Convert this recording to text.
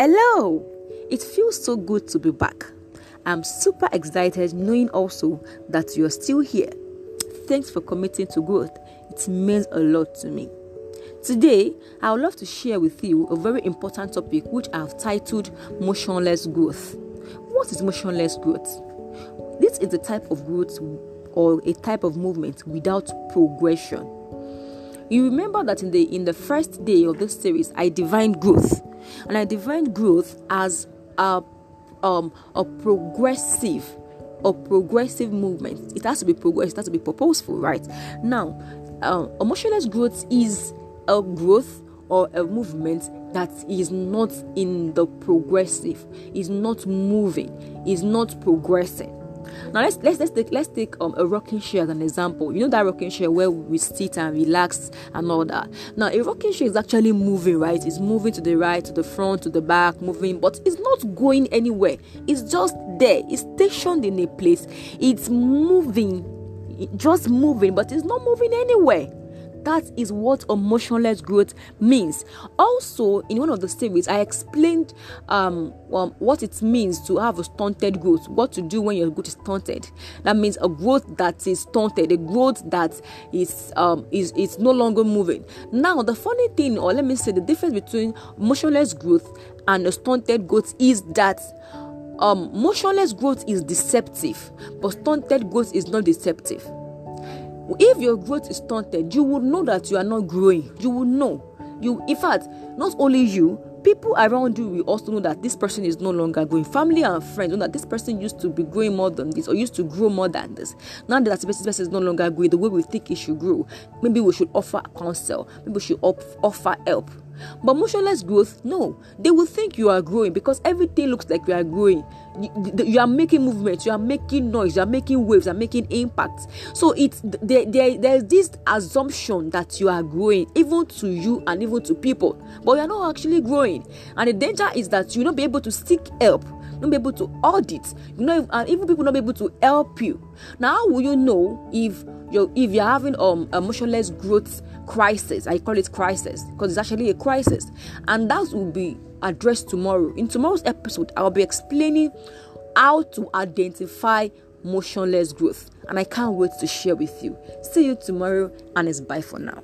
Hello! It feels so good to be back. I'm super excited knowing also that you're still here. Thanks for committing to growth. It means a lot to me. Today, I would love to share with you a very important topic which I've titled Motionless Growth. What is motionless growth? This is a type of growth or a type of movement without progression. You remember that in the in the first day of this series I defined growth and I define growth as a um a progressive a progressive movement. It has to be progressive, it has to be purposeful, right? Now, um, emotionless growth is a growth or a movement that is not in the progressive, is not moving, is not progressing. Now let's let's let's take let's take um, a rocking chair as an example. You know that rocking chair where we sit and relax and all that. Now a rocking chair is actually moving, right? It's moving to the right, to the front, to the back, moving, but it's not going anywhere. It's just there. It's stationed in a place. It's moving, just moving, but it's not moving anywhere. That is what emotionless growth means. Also, in one of the series, I explained um, um, what it means to have a stunted growth, what to do when your growth is stunted. That means a growth that is stunted, a growth that is um, is is no longer moving. Now, the funny thing, or let me say, the difference between emotionless growth and a stunted growth is that um, motionless growth is deceptive, but stunted growth is not deceptive if your growth is stunted you will know that you are not growing. You will know. You in fact not only you people around you will also know that this person is no longer growing. Family and friends know that this person used to be growing more than this or used to grow more than this. Now that this person is no longer growing the way we think it should grow maybe we should offer counsel maybe we should op- offer help but motionless growth, no. They will think you are growing because everything looks like you are growing. You, you are making movements, you are making noise, you are making waves, you are making impacts. So it's there, there, there's this assumption that you are growing, even to you and even to people, but you are not actually growing. And the danger is that you will not be able to seek help not be able to audit you know and even people not be able to help you now how will you know if you're if you're having um emotionless growth crisis. I call it crisis because it's actually a crisis, and that will be addressed tomorrow. In tomorrow's episode, I'll be explaining how to identify motionless growth, and I can't wait to share with you. See you tomorrow, and it's bye for now.